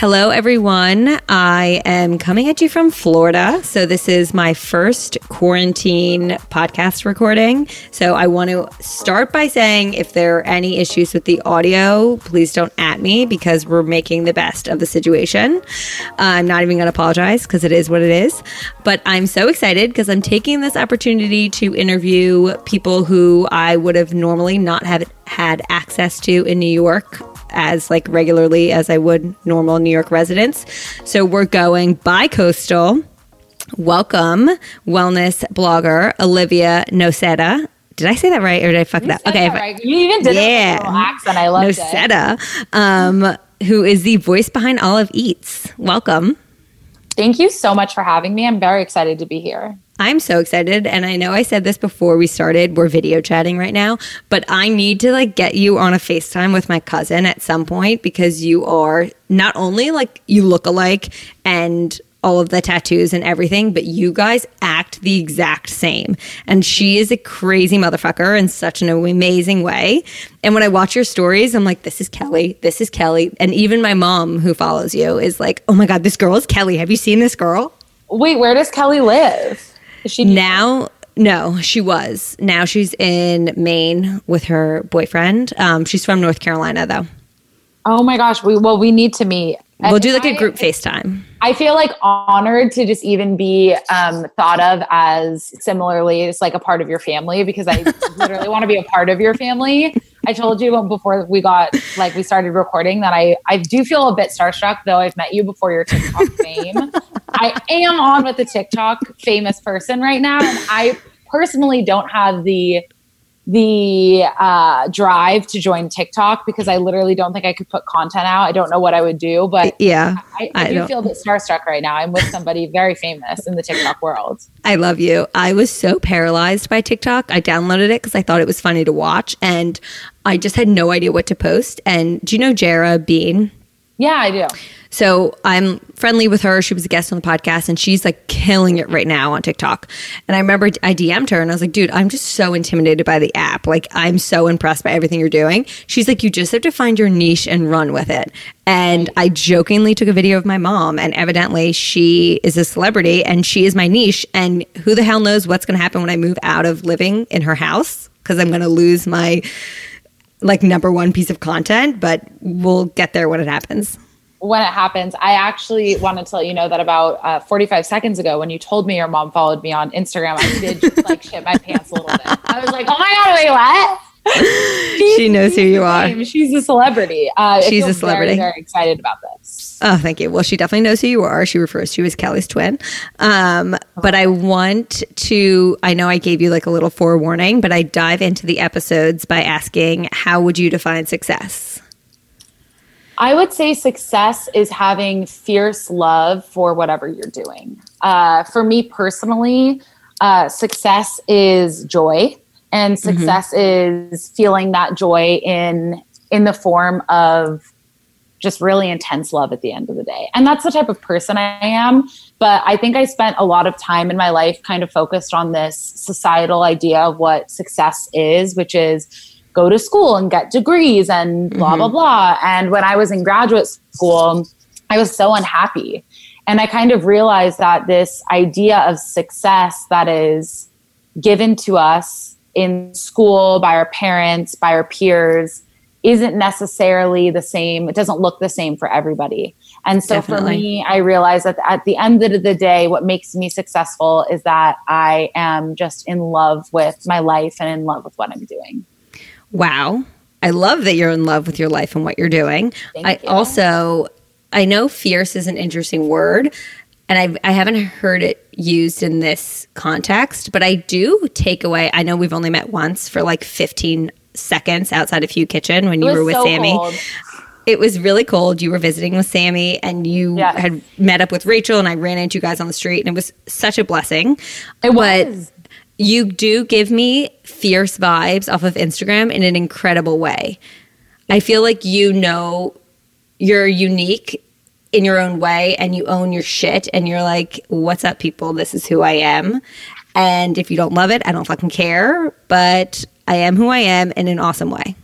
Hello, everyone. I am coming at you from Florida. So, this is my first quarantine podcast recording. So, I want to start by saying if there are any issues with the audio, please don't at me because we're making the best of the situation. I'm not even going to apologize because it is what it is. But I'm so excited because I'm taking this opportunity to interview people who I would have normally not have had access to in New York as like regularly as I would normal New York residents. So we're going by coastal. Welcome, wellness blogger Olivia Noceda. Did I say that right, or did I fuck that? Okay, that right. You even did Yeah. it with accent. I loved it. Um, who is the voice behind Olive Eats. Welcome. Thank you so much for having me. I'm very excited to be here. I'm so excited. And I know I said this before we started. We're video chatting right now, but I need to like get you on a FaceTime with my cousin at some point because you are not only like you look alike and all of the tattoos and everything, but you guys act the exact same. And she is a crazy motherfucker in such an amazing way. And when I watch your stories, I'm like, this is Kelly. This is Kelly. And even my mom, who follows you, is like, oh my God, this girl is Kelly. Have you seen this girl? Wait, where does Kelly live? Is she now no she was now she's in maine with her boyfriend um, she's from north carolina though Oh my gosh. We well, we need to meet. we'll do like a a group facetime I feel like honored to just even be um, thought of as similarly as like a part of your family because I literally want to be a part of your family. I told you before we got like we started recording that I I do feel a bit starstruck though I've met you before your TikTok fame. I am on with the TikTok famous person right now, and I personally don't have the the uh, drive to join TikTok because I literally don't think I could put content out. I don't know what I would do, but yeah I, I, I do don't- feel a bit starstruck right now. I'm with somebody very famous in the TikTok world. i love you i was so paralyzed by tiktok i downloaded it because i thought it was funny to watch and i just had no idea what to post and do you know jara bean Yeah, I do. So I'm friendly with her. She was a guest on the podcast and she's like killing it right now on TikTok. And I remember I DM'd her and I was like, dude, I'm just so intimidated by the app. Like, I'm so impressed by everything you're doing. She's like, you just have to find your niche and run with it. And I jokingly took a video of my mom, and evidently she is a celebrity and she is my niche. And who the hell knows what's going to happen when I move out of living in her house because I'm going to lose my like number one piece of content, but we'll get there when it happens. When it happens, I actually wanted to let you know that about uh, 45 seconds ago, when you told me your mom followed me on Instagram, I did just like shit my pants a little bit. I was like, oh my God, wait, what? She knows who you are. She's a celebrity. Uh, She's a celebrity. Very, very excited about this. Oh, thank you. Well, she definitely knows who you are. She refers to you as Kelly's twin. Um, but I want to, I know I gave you like a little forewarning, but I dive into the episodes by asking, how would you define success? I would say success is having fierce love for whatever you're doing. Uh, for me personally, uh, success is joy, and success is feeling that joy in in the form of just really intense love at the end of the day. And that's the type of person I am. But I think I spent a lot of time in my life kind of focused on this societal idea of what success is, which is go to school and get degrees and blah, blah, mm-hmm. blah. And when I was in graduate school, I was so unhappy. And I kind of realized that this idea of success that is given to us in school by our parents, by our peers, isn't necessarily the same. It doesn't look the same for everybody. And so Definitely. for me, I realized that at the end of the day, what makes me successful is that I am just in love with my life and in love with what I'm doing. Wow. I love that you're in love with your life and what you're doing. Thank I you. also, I know fierce is an interesting word, and I've, I haven't heard it used in this context, but I do take away. I know we've only met once for like 15 seconds outside of Hu Kitchen when you were with so Sammy. Cold. It was really cold. You were visiting with Sammy and you yes. had met up with Rachel, and I ran into you guys on the street, and it was such a blessing. It was. But you do give me fierce vibes off of Instagram in an incredible way. I feel like you know you're unique in your own way and you own your shit and you're like, what's up, people? This is who I am. And if you don't love it, I don't fucking care, but I am who I am in an awesome way.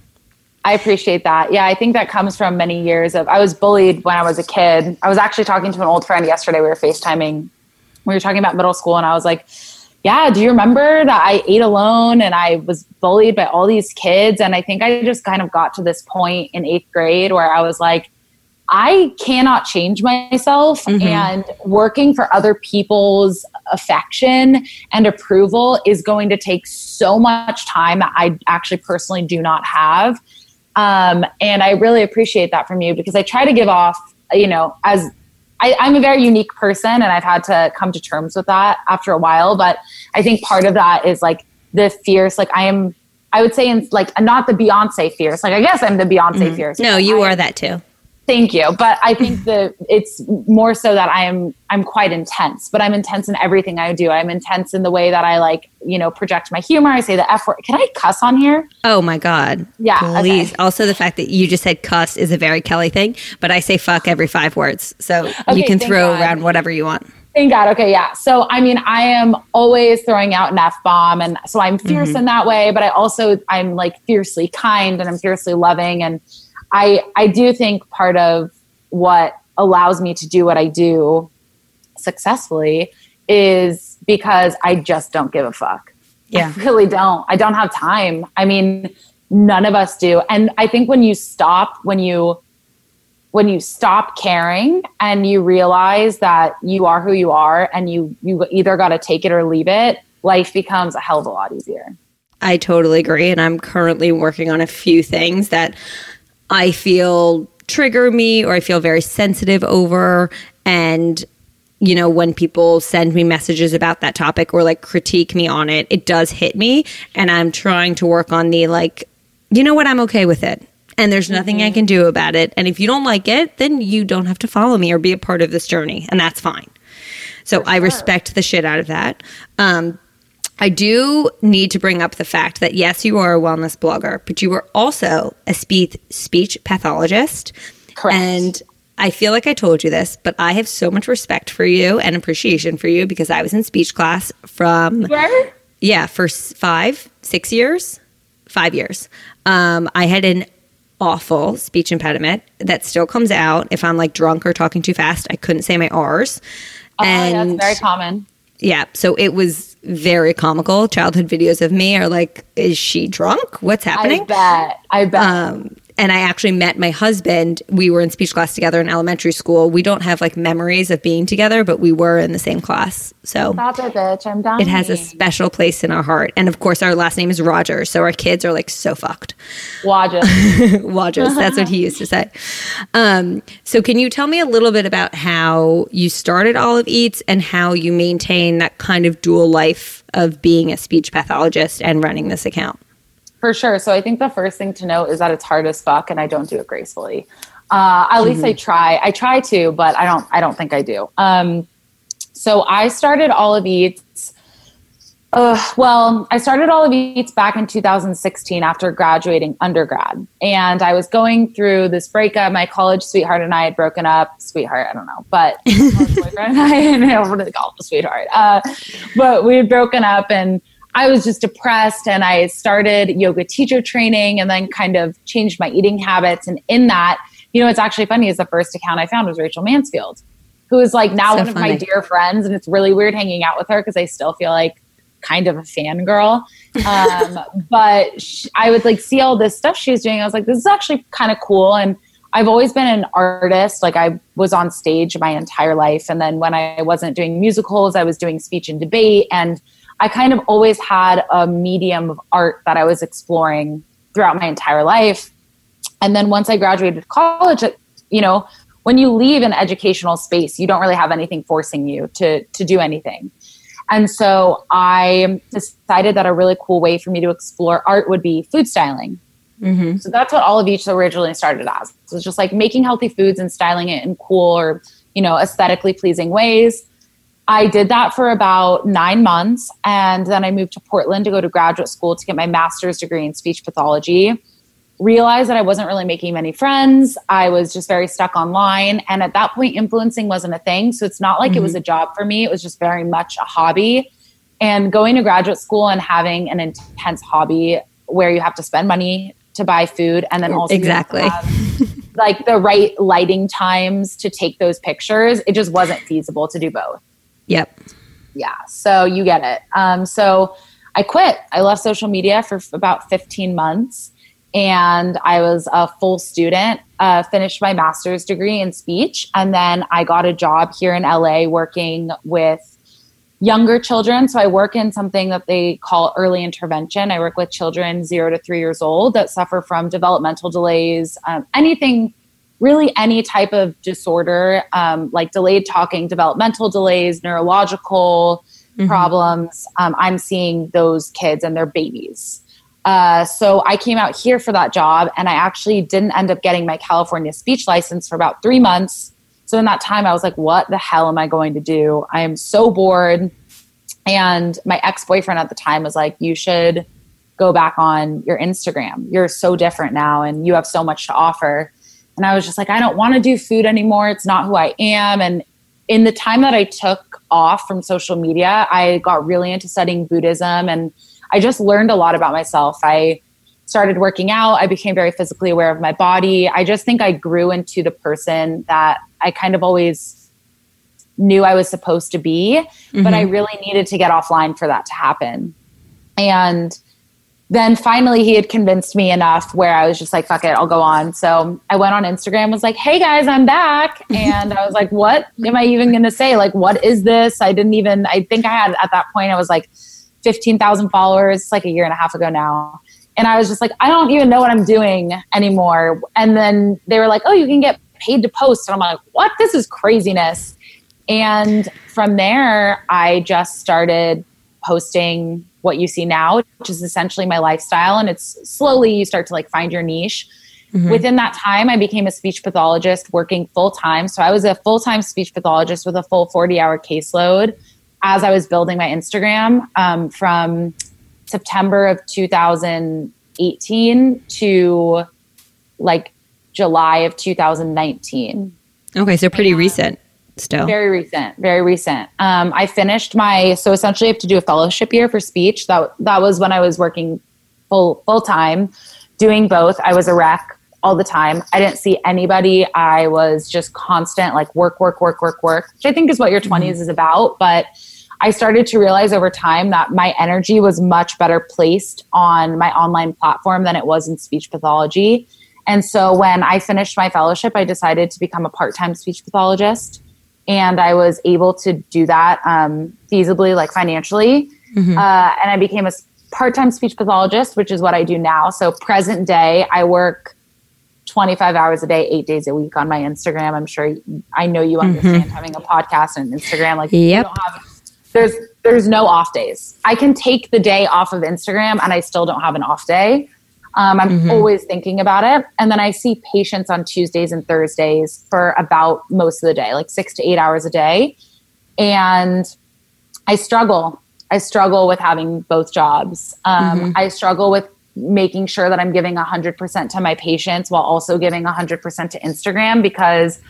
I appreciate that. Yeah, I think that comes from many years of I was bullied when I was a kid. I was actually talking to an old friend yesterday. We were FaceTiming. We were talking about middle school, and I was like, Yeah, do you remember that I ate alone and I was bullied by all these kids? And I think I just kind of got to this point in eighth grade where I was like, I cannot change myself, mm-hmm. and working for other people's affection and approval is going to take so much time that I actually personally do not have. Um, and I really appreciate that from you because I try to give off, you know, as I, I'm a very unique person and I've had to come to terms with that after a while. But I think part of that is like the fierce, like I am I would say in like not the Beyonce fierce. Like I guess I'm the Beyonce mm-hmm. fierce. No, you I, are that too. Thank you. But I think that it's more so that I am I'm quite intense, but I'm intense in everything I do. I'm intense in the way that I like, you know, project my humor. I say the F word. Can I cuss on here? Oh my God. Yeah. Please. Okay. Also the fact that you just said cuss is a very Kelly thing, but I say fuck every five words. So okay, you can throw God. around whatever you want. Thank God. Okay, yeah. So I mean, I am always throwing out an F bomb and so I'm fierce mm-hmm. in that way, but I also I'm like fiercely kind and I'm fiercely loving and I I do think part of what allows me to do what I do successfully is because I just don't give a fuck. Yeah. I really don't. I don't have time. I mean, none of us do. And I think when you stop, when you when you stop caring and you realize that you are who you are and you you either got to take it or leave it, life becomes a hell of a lot easier. I totally agree and I'm currently working on a few things that I feel trigger me or I feel very sensitive over. And, you know, when people send me messages about that topic or like critique me on it, it does hit me. And I'm trying to work on the like, you know what, I'm okay with it. And there's nothing mm-hmm. I can do about it. And if you don't like it, then you don't have to follow me or be a part of this journey. And that's fine. So sure. I respect the shit out of that. Um, I do need to bring up the fact that yes, you are a wellness blogger, but you are also a speech speech pathologist. Correct. And I feel like I told you this, but I have so much respect for you and appreciation for you because I was in speech class from Where? yeah for five, six years, five years. Um, I had an awful speech impediment that still comes out if I'm like drunk or talking too fast. I couldn't say my R's. Oh, and that's very common. Yeah, so it was very comical. Childhood videos of me are like, is she drunk? What's happening? I bet. I bet. Um, and I actually met my husband. We were in speech class together in elementary school. We don't have like memories of being together, but we were in the same class. So stop it, bitch! I'm dying. It has a special place in our heart, and of course, our last name is Rogers, so our kids are like so fucked. Rogers, Rogers. That's what he used to say. Um, so, can you tell me a little bit about how you started Olive Eats and how you maintain that kind of dual life of being a speech pathologist and running this account? For sure. So I think the first thing to note is that it's hard as fuck, and I don't do it gracefully. Uh, at mm-hmm. least I mm-hmm. try. I try to, but I don't. I don't think I do. Um, so I started Olive Eats. Uh, well, I started Olive Eats back in 2016 after graduating undergrad, and I was going through this breakup. My college sweetheart and I had broken up. Sweetheart, I don't know, but boyfriend and I, I don't really call sweetheart. Uh, but we had broken up, and I was just depressed and I started yoga teacher training and then kind of changed my eating habits. And in that, you know, it's actually funny is the first account I found was Rachel Mansfield, who is like now so one of my dear friends. And it's really weird hanging out with her because I still feel like kind of a fangirl. Um, but she, I would like see all this stuff she was doing. I was like, this is actually kind of cool. And I've always been an artist. Like I was on stage my entire life. And then when I wasn't doing musicals, I was doing speech and debate. And I kind of always had a medium of art that I was exploring throughout my entire life. And then once I graduated college, you know, when you leave an educational space, you don't really have anything forcing you to to do anything. And so I decided that a really cool way for me to explore art would be food styling. Mm-hmm. So that's what Olive Eats originally started as. So it's just like making healthy foods and styling it in cool or, you know, aesthetically pleasing ways. I did that for about nine months. And then I moved to Portland to go to graduate school to get my master's degree in speech pathology. Realized that I wasn't really making many friends. I was just very stuck online. And at that point, influencing wasn't a thing. So it's not like mm-hmm. it was mm-hmm. a job for me, it was just very much a hobby. And going to graduate school and having an intense hobby where you have to spend money to buy food and then also exactly have, like the right lighting times to take those pictures it just wasn't feasible to do both yep yeah so you get it um, so i quit i left social media for f- about 15 months and i was a full student uh, finished my master's degree in speech and then i got a job here in la working with younger children. So I work in something that they call early intervention. I work with children zero to three years old that suffer from developmental delays, um, anything, really any type of disorder, um, like delayed talking, developmental delays, neurological mm-hmm. problems. Um, I'm seeing those kids and their babies. Uh, so I came out here for that job, and I actually didn't end up getting my California speech license for about three months so in that time, I was like, what the hell am I going to do? I am so bored. And my ex boyfriend at the time was like, you should go back on your Instagram. You're so different now and you have so much to offer. And I was just like, I don't want to do food anymore. It's not who I am. And in the time that I took off from social media, I got really into studying Buddhism and I just learned a lot about myself. I started working out. I became very physically aware of my body. I just think I grew into the person that I kind of always knew I was supposed to be, mm-hmm. but I mm-hmm. really needed to get offline for that to happen. And then finally he had convinced me enough where I was just like, fuck it, I'll go on. So I went on Instagram, was like, hey guys, I'm back. And I was like, what am I even going to say? Like, what is this? I didn't even, I think I had at that point, I was like 15,000 followers. It's like a year and a half ago now. And I was just like, I don't even know what I'm doing anymore. And then they were like, oh, you can get paid to post. And I'm like, what? This is craziness. And from there, I just started posting what you see now, which is essentially my lifestyle. And it's slowly you start to like find your niche. Mm-hmm. Within that time, I became a speech pathologist working full time. So I was a full time speech pathologist with a full 40 hour caseload as I was building my Instagram um, from September of 2018 to like July of 2019. Okay, so pretty and recent still. Very recent, very recent. Um, I finished my so essentially I have to do a fellowship year for speech. That that was when I was working full full time, doing both. I was a rec all the time. I didn't see anybody. I was just constant like work, work, work, work, work, which I think is what your 20s mm-hmm. is about. But I started to realize over time that my energy was much better placed on my online platform than it was in speech pathology. And so when I finished my fellowship, I decided to become a part time speech pathologist. And I was able to do that um, feasibly, like financially. Mm-hmm. Uh, and I became a part time speech pathologist, which is what I do now. So, present day, I work 25 hours a day, eight days a week on my Instagram. I'm sure I know you mm-hmm. understand mm-hmm. having a podcast and Instagram. Like, yep. Have, there's there's no off days. I can take the day off of Instagram and I still don't have an off day. Um, I'm mm-hmm. always thinking about it. And then I see patients on Tuesdays and Thursdays for about most of the day, like six to eight hours a day. And I struggle. I struggle with having both jobs. Um, mm-hmm. I struggle with making sure that I'm giving 100% to my patients while also giving 100% to Instagram because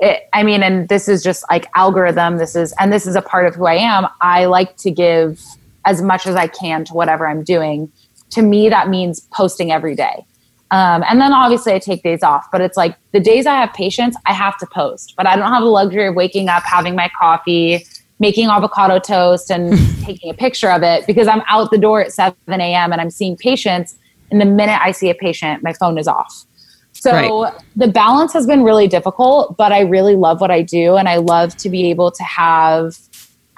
it, I mean, and this is just like algorithm. This is, and this is a part of who I am. I like to give as much as I can to whatever I'm doing to me, that means posting every day. Um, and then obviously I take days off, but it's like the days I have patience, I have to post. But I don't have the luxury of waking up, having my coffee, making avocado toast, and taking a picture of it because I'm out the door at 7 a.m. and I'm seeing patients. And the minute I see a patient, my phone is off. So right. the balance has been really difficult, but I really love what I do. And I love to be able to have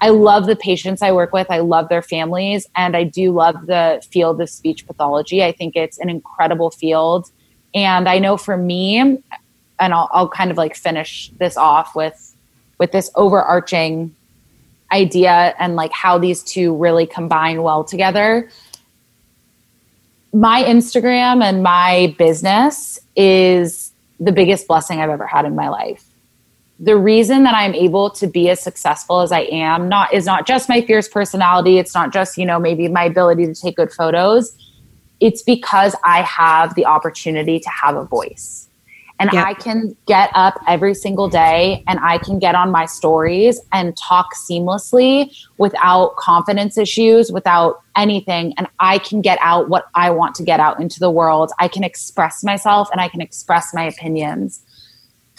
I love the patients I work with. I love their families. And I do love the field of speech pathology. I think it's an incredible field. And I know for me, and I'll, I'll kind of like finish this off with with this overarching idea and like how these two really combine well together. My Instagram and my business is the biggest blessing I've ever had in my life the reason that I'm able to be as successful as I am not is not just my fierce personality. It's not just, you know, maybe my ability to take good photos. It's because I have the opportunity to have a voice. And yeah. I can get up every single day and I can get on my stories and talk seamlessly without confidence issues, without anything. And I can get out what I want to get out into the world. I can express myself and I can express my opinions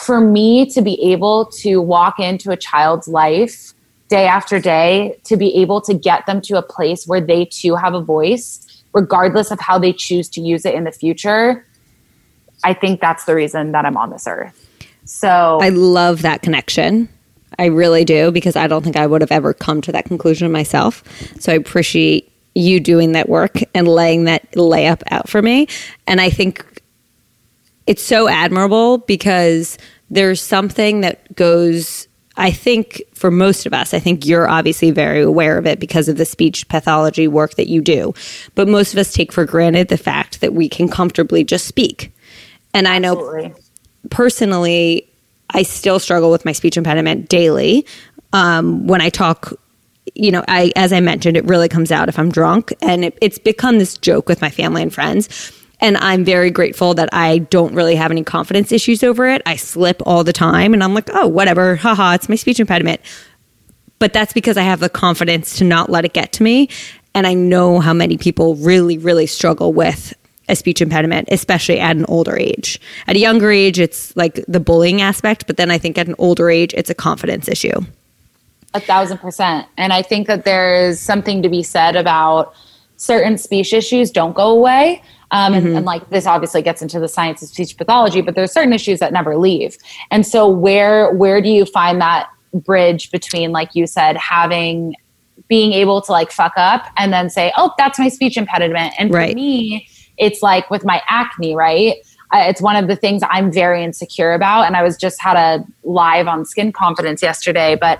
for me to be able to walk into a child's life day after day, to be able to get them to a place where they too have a voice, regardless of how they choose to use it in the future, I think that's the reason that I'm on this earth. So I love that connection. I really do because I don't think I would have ever come to that conclusion myself. So I appreciate you doing that work and laying that layup out for me. And I think it's so admirable because there's something that goes I think for most of us, I think you're obviously very aware of it because of the speech pathology work that you do. But most of us take for granted the fact that we can comfortably just speak. And I know Absolutely. personally, I still struggle with my speech impediment daily. Um, when I talk, you know, I, as I mentioned, it really comes out if I'm drunk. And it, it's become this joke with my family and friends and I'm very grateful that I don't really have any confidence issues over it. I slip all the time and I'm like, oh, whatever, haha, it's my speech impediment. But that's because I have the confidence to not let it get to me. And I know how many people really, really struggle with a speech impediment, especially at an older age. At a younger age, it's like the bullying aspect, but then I think at an older age, it's a confidence issue. A thousand percent. And I think that there is something to be said about certain speech issues don't go away. Um, and, mm-hmm. and, like this obviously gets into the science of speech pathology, but there's certain issues that never leave. And so where where do you find that bridge between, like you said, having being able to like fuck up and then say, oh, that's my speech impediment. And for right. me, it's like with my acne, right? It's one of the things I'm very insecure about. And I was just had a live on skin confidence yesterday, but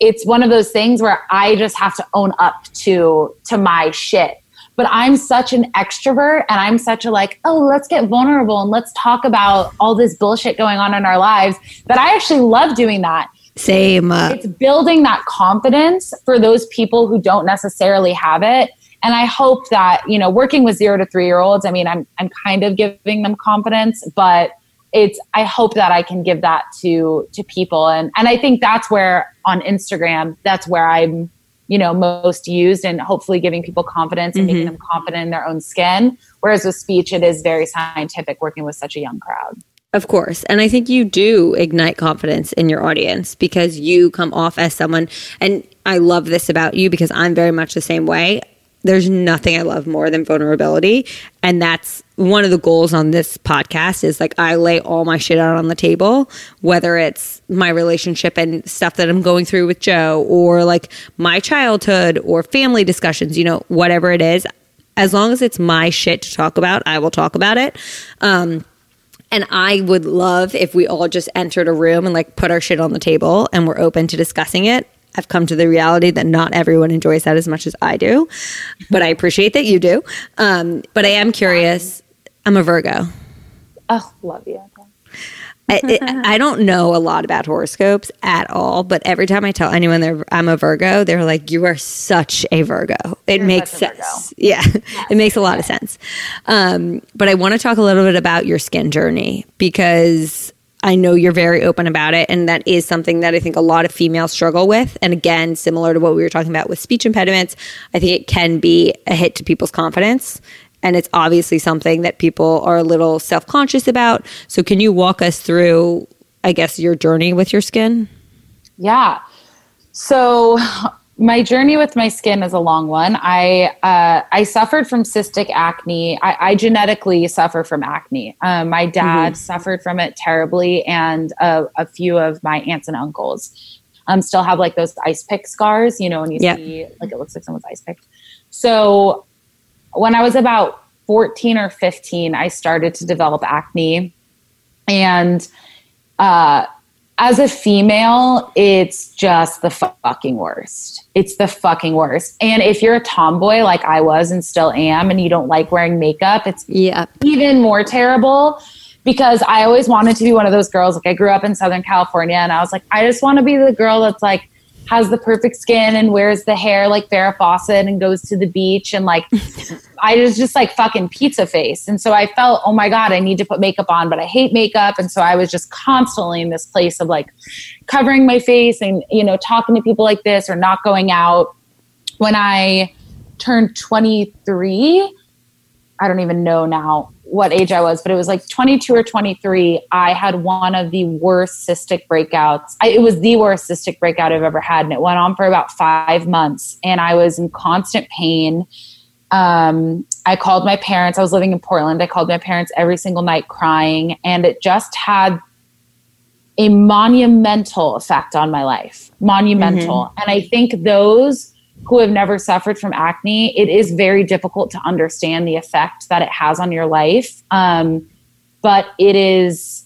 it's one of those things where I just have to own up to to my shit but I'm such an extrovert and I'm such a like, oh, let's get vulnerable and let's talk about all this bullshit going on in our lives that I actually love doing that. Same. It's building that confidence for those people who don't necessarily have it. And I hope that, you know, working with zero to three year olds, I mean, I'm, I'm kind of giving them confidence, but it's, I hope that I can give that to, to people. And, and I think that's where on Instagram, that's where I'm you know most used and hopefully giving people confidence and mm-hmm. making them confident in their own skin. Whereas with speech it is very scientific working with such a young crowd. Of course. And i think you do ignite confidence in your audience because you come off as someone and i love this about you because i'm very much the same way there's nothing I love more than vulnerability. And that's one of the goals on this podcast is like I lay all my shit out on the table, whether it's my relationship and stuff that I'm going through with Joe or like my childhood or family discussions, you know, whatever it is. As long as it's my shit to talk about, I will talk about it. Um, and I would love if we all just entered a room and like put our shit on the table and we're open to discussing it I've come to the reality that not everyone enjoys that as much as I do, but I appreciate that you do. Um, but I am curious. I'm a Virgo. Oh, love you. I, it, I, don't know a lot about horoscopes at all, but every time I tell anyone I'm a Virgo, they're like, "You are such a Virgo." It You're makes sense. Yeah, yes. it makes a lot of sense. Um, but I want to talk a little bit about your skin journey because I know you're very open about it. And that is something that I think a lot of females struggle with. And again, similar to what we were talking about with speech impediments, I think it can be a hit to people's confidence. and it's obviously something that people are a little self conscious about. So, can you walk us through, I guess, your journey with your skin? Yeah. So, my journey with my skin is a long one. I uh, I suffered from cystic acne. I, I genetically suffer from acne. Um, my dad mm-hmm. suffered from it terribly, and a, a, few of my aunts and uncles um, still have like those ice pick scars. You know, when you yep. see like it looks like someone's ice picked. So when I was about fourteen or fifteen, I started to develop acne, and uh, as a female, it's just the fucking worst. It's the fucking worst. And if you're a tomboy like I was and still am, and you don't like wearing makeup, it's yeah. even more terrible because I always wanted to be one of those girls. Like I grew up in Southern California and I was like, I just want to be the girl that's like has the perfect skin and wears the hair like Farrah Fawcett and goes to the beach and like I was just like fucking pizza face. And so I felt, oh my God, I need to put makeup on, but I hate makeup. And so I was just constantly in this place of like covering my face and, you know, talking to people like this or not going out. When I turned 23, I don't even know now what age I was, but it was like 22 or 23. I had one of the worst cystic breakouts. I, it was the worst cystic breakout I've ever had. And it went on for about five months. And I was in constant pain. Um, I called my parents. I was living in Portland. I called my parents every single night crying. And it just had a monumental effect on my life. Monumental. Mm-hmm. And I think those who have never suffered from acne, it is very difficult to understand the effect that it has on your life. Um, but it is,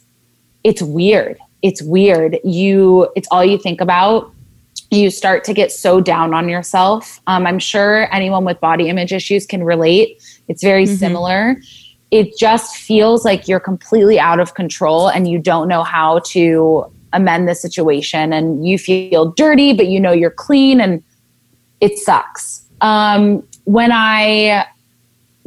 it's weird. It's weird. You, it's all you think about. You start to get so down on yourself. Um, I'm sure anyone with body image issues can relate. It's very mm-hmm. similar. It just feels like you're completely out of control and you don't know how to amend the situation and you feel dirty, but you know you're clean and it sucks. Um, when I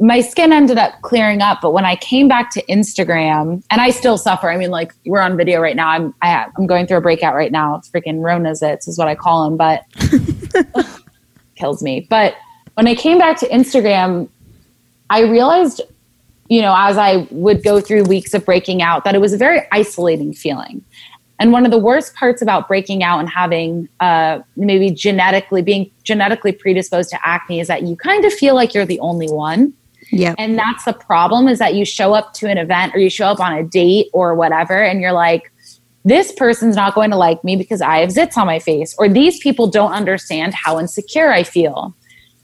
my skin ended up clearing up, but when I came back to Instagram, and I still suffer. I mean, like we're on video right now. I'm I, am i am going through a breakout right now. It's freaking Rona's it is what I call them, but kills me. But when I came back to Instagram, I realized, you know, as I would go through weeks of breaking out, that it was a very isolating feeling. And one of the worst parts about breaking out and having uh, maybe genetically being genetically predisposed to acne is that you kind of feel like you're the only one. Yeah. And that's the problem is that you show up to an event or you show up on a date or whatever and you're like, this person's not going to like me because I have zits on my face, or these people don't understand how insecure I feel.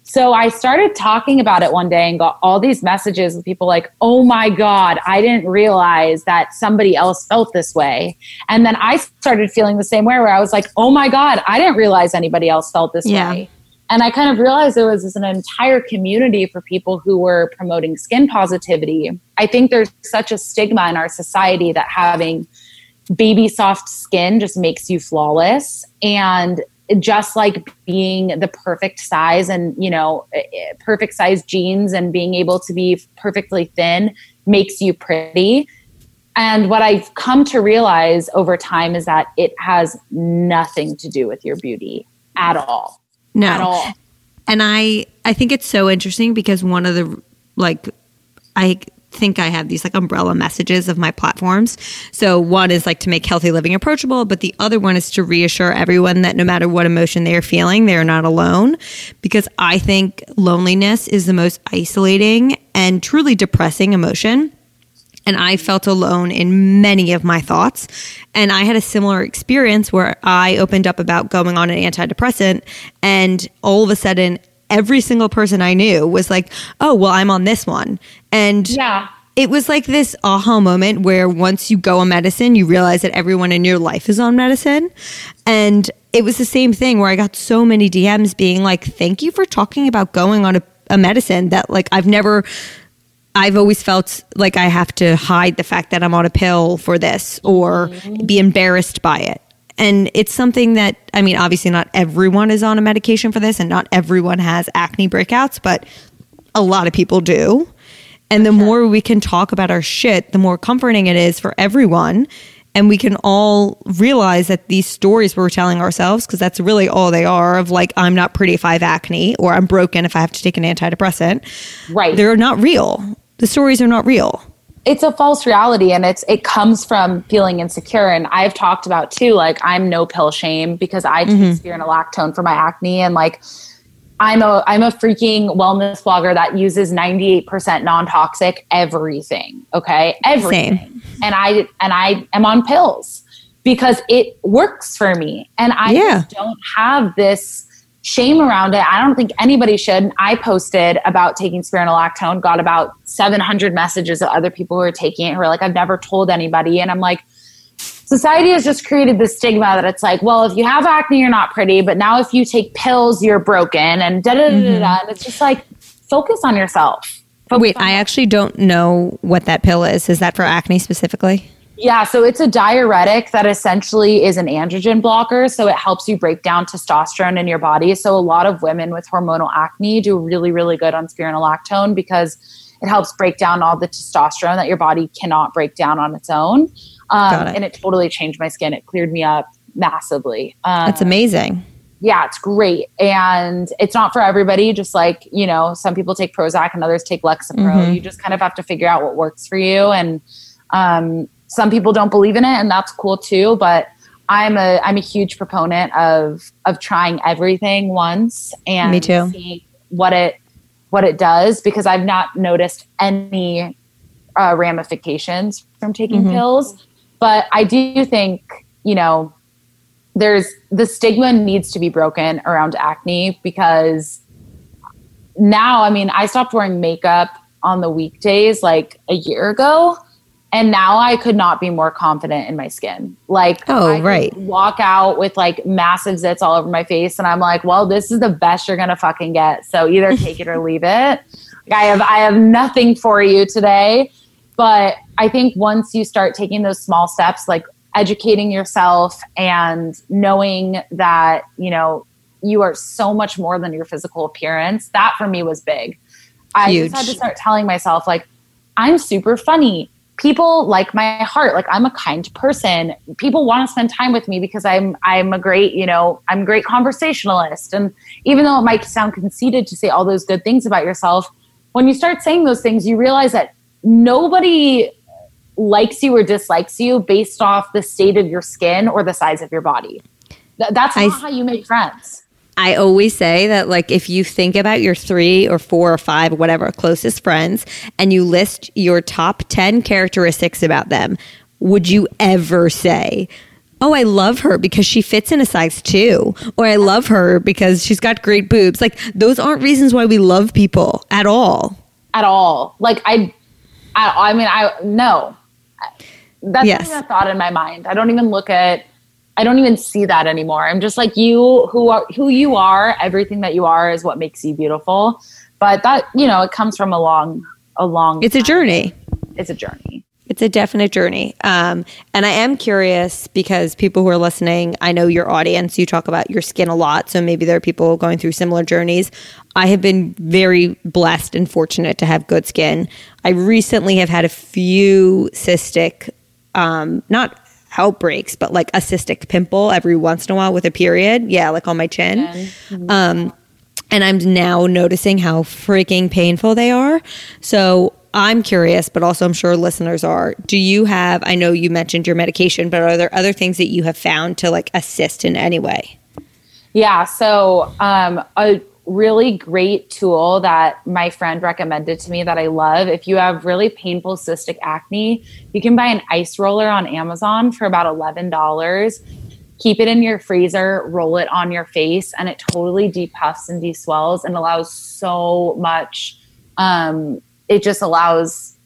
So I started talking about it one day and got all these messages with people like, oh my God, I didn't realize that somebody else felt this way. And then I started feeling the same way where I was like, oh my God, I didn't realize anybody else felt this yeah. way. And I kind of realized there was an entire community for people who were promoting skin positivity. I think there's such a stigma in our society that having baby soft skin just makes you flawless. And just like being the perfect size and you know eh, eh, perfect size jeans and being able to be perfectly thin makes you pretty. And what i've come to realize over time is that it has nothing to do with your beauty at all. No. At all. And i i think it's so interesting because one of the like i think I have these like umbrella messages of my platforms. So one is like to make healthy living approachable, but the other one is to reassure everyone that no matter what emotion they are feeling, they are not alone. Because I think loneliness is the most isolating and truly depressing emotion. And I felt alone in many of my thoughts. And I had a similar experience where I opened up about going on an antidepressant, and all of a sudden, every single person I knew was like, oh, well, I'm on this one. And yeah. It was like this aha moment where once you go on medicine, you realize that everyone in your life is on medicine. And it was the same thing where I got so many DMs being like, thank you for talking about going on a, a medicine that like I've never I've always felt like I have to hide the fact that I'm on a pill for this or mm-hmm. be embarrassed by it. And it's something that, I mean, obviously not everyone is on a medication for this and not everyone has acne breakouts, but a lot of people do. And the more we can talk about our shit, the more comforting it is for everyone. and we can all realize that these stories we're telling ourselves, because that's really all they are of like, I'm not pretty if I have acne or I'm broken if I have to take an antidepressant. Right. They're not real. The stories are not real. It's a false reality and it's it comes from feeling insecure. And i've talked about too like i'm no pill shame because i take mm-hmm. spironolactone for my acne. And like i'm a i'm a freaking wellness blogger that uses 98% non-toxic everything okay? Everything. And i and i am on pills because it works for me. And i Yeah. just don't have this shame around it. I don't think anybody should. I posted about taking spironolactone, got about 700 messages of other people who are taking it who are like, I've never told anybody. And I'm like, society has just created this stigma that it's like, well, if you have acne, you're not pretty, but now if you take pills, you're broken and da da da da. da. Mm-hmm. And it's just like, focus on yourself. Focus Wait, on I actually don't know what that pill is. Is that for acne specifically? Yeah, so it's a diuretic that essentially is an androgen blocker. So it helps you break down testosterone in your body. So a lot of women with hormonal acne do really, really good on spironolactone because it helps break down all the testosterone that your body cannot break down on its own. Um, it. and it totally changed my skin. It cleared me up massively. Um, That's amazing. yeah, it's great. And it's not for everybody. Just like, you know, some people take Prozac and others take Lexapro. Mhm. You just kind of have to figure out what works for you. And um, some people don't believe in it, and that's cool too. But I'm a I'm a huge proponent of of trying everything once and Me too. seeing what it what it does because I've not noticed any uh, ramifications from taking Mhm. pills. But I do think, you know, there's the stigma needs to be broken around acne because now, I mean, I stopped wearing makeup on the weekdays like a year ago. And now I could not be more confident in my skin. Like, Oh, I right. walk out with like massive zits all over my face, and I'm like, well, this is the best you're gonna fucking get. So either take it or leave it. Like, I have I have nothing for you today. But I think once you start taking those small steps, like educating yourself and knowing that, you know, you are so much more than your physical appearance, that for me was big. I Huge. just had to start telling myself, like, I'm super funny. People like my heart. Like I'm a kind person. People want to spend time with me because I'm I'm a great, you know, I'm a great conversationalist. And even though it might sound conceited to say all those good things about yourself, when you start saying those things, you realize that nobody likes you or dislikes you based off the state of your skin or the size of your body. Th- that's I- not how you make friends. I always say that, like, if you think about your three or four or five, whatever, closest friends, and you list your top 10 characteristics about them, would you ever say, Oh, I love her because she fits in a size two, or I love her because she's got great boobs? Like, those aren't reasons why we love people at all. at all. Like I, I, I mean, I no. That's Yes. a thought in my mind. I don't even look at. I don't even see that anymore. I'm just like you, who are who you are. Everything that you are is what makes you beautiful. But that you know, it comes from a long, a long. It's a journey. It's a journey. It's a definite journey. Um, and I am curious because people who are listening, I know your audience, you talk about your skin a lot. So maybe there are people going through similar journeys. I have been very blessed and fortunate to have good skin. I recently have had a few cystic, um, not outbreaks, but like a cystic pimple every once in a while with a period. Yeah, like on my chin. Um, and I'm now noticing how freaking painful they are. So I'm curious, but also I'm sure listeners are. Do you have, I know you mentioned your medication, but are there other things that you have found to like assist in any way? Yeah. So, um, a really great tool that my friend recommended to me that I love. If you have really painful cystic acne, you can buy an ice roller on Amazon for about $11. Keep it in your freezer, roll it on your face, and it totally depuffs and deswells and allows so much. Um, it just allows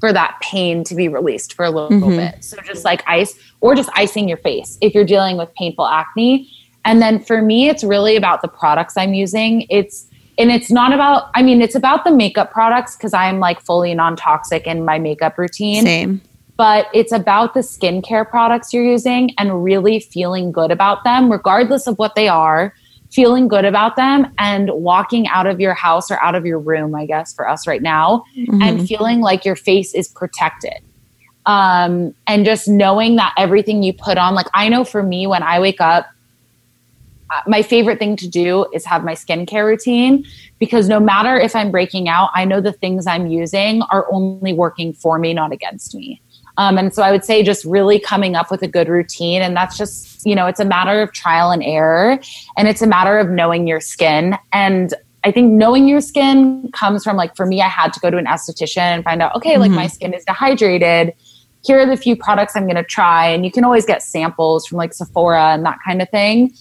for that pain to be released for a little Mhm. bit. So just like ice or just icing your face if you're dealing with painful acne. And then for me, it's really about the products I'm using. It's and it's not about I mean, it's about the makeup products because I'm like fully non-toxic in my makeup routine Same. but it's about the skincare products you're using and really feeling good about them, regardless of what they are, feeling good about them and walking out of your house or out of your room, I guess, for us right now, Mm-hmm. and feeling like your face is protected. Um, and just knowing that everything you put on, like I know for me, when I wake up, my favorite thing to do is have my skincare routine because no matter if I'm breaking out, I know the things I'm using are only working for me, not against me. Um, and so I would say just really coming up with a good routine. And that's just, you know, it's a matter of trial and error and it's a matter of knowing your skin. And I think knowing your skin comes from like, for me, I had to go to an esthetician and find out, okay, like my skin is dehydrated. Here are the few products I'm going to try. And you can always get samples from like Sephora and that kind of thing.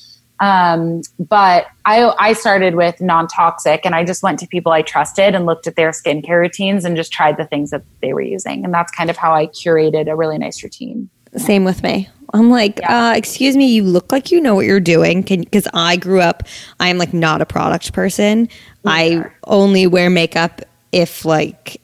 Um, but I, I started with non toxic and I just went to people I trusted and looked at their skincare routines and just tried the things that they were using. And that's kind of how I curated a really nice routine. Same with me. I'm like, Yeah. uh, excuse me, you look like you know what you're doing. Because I grew up, I'm like not a product person. I only wear makeup if like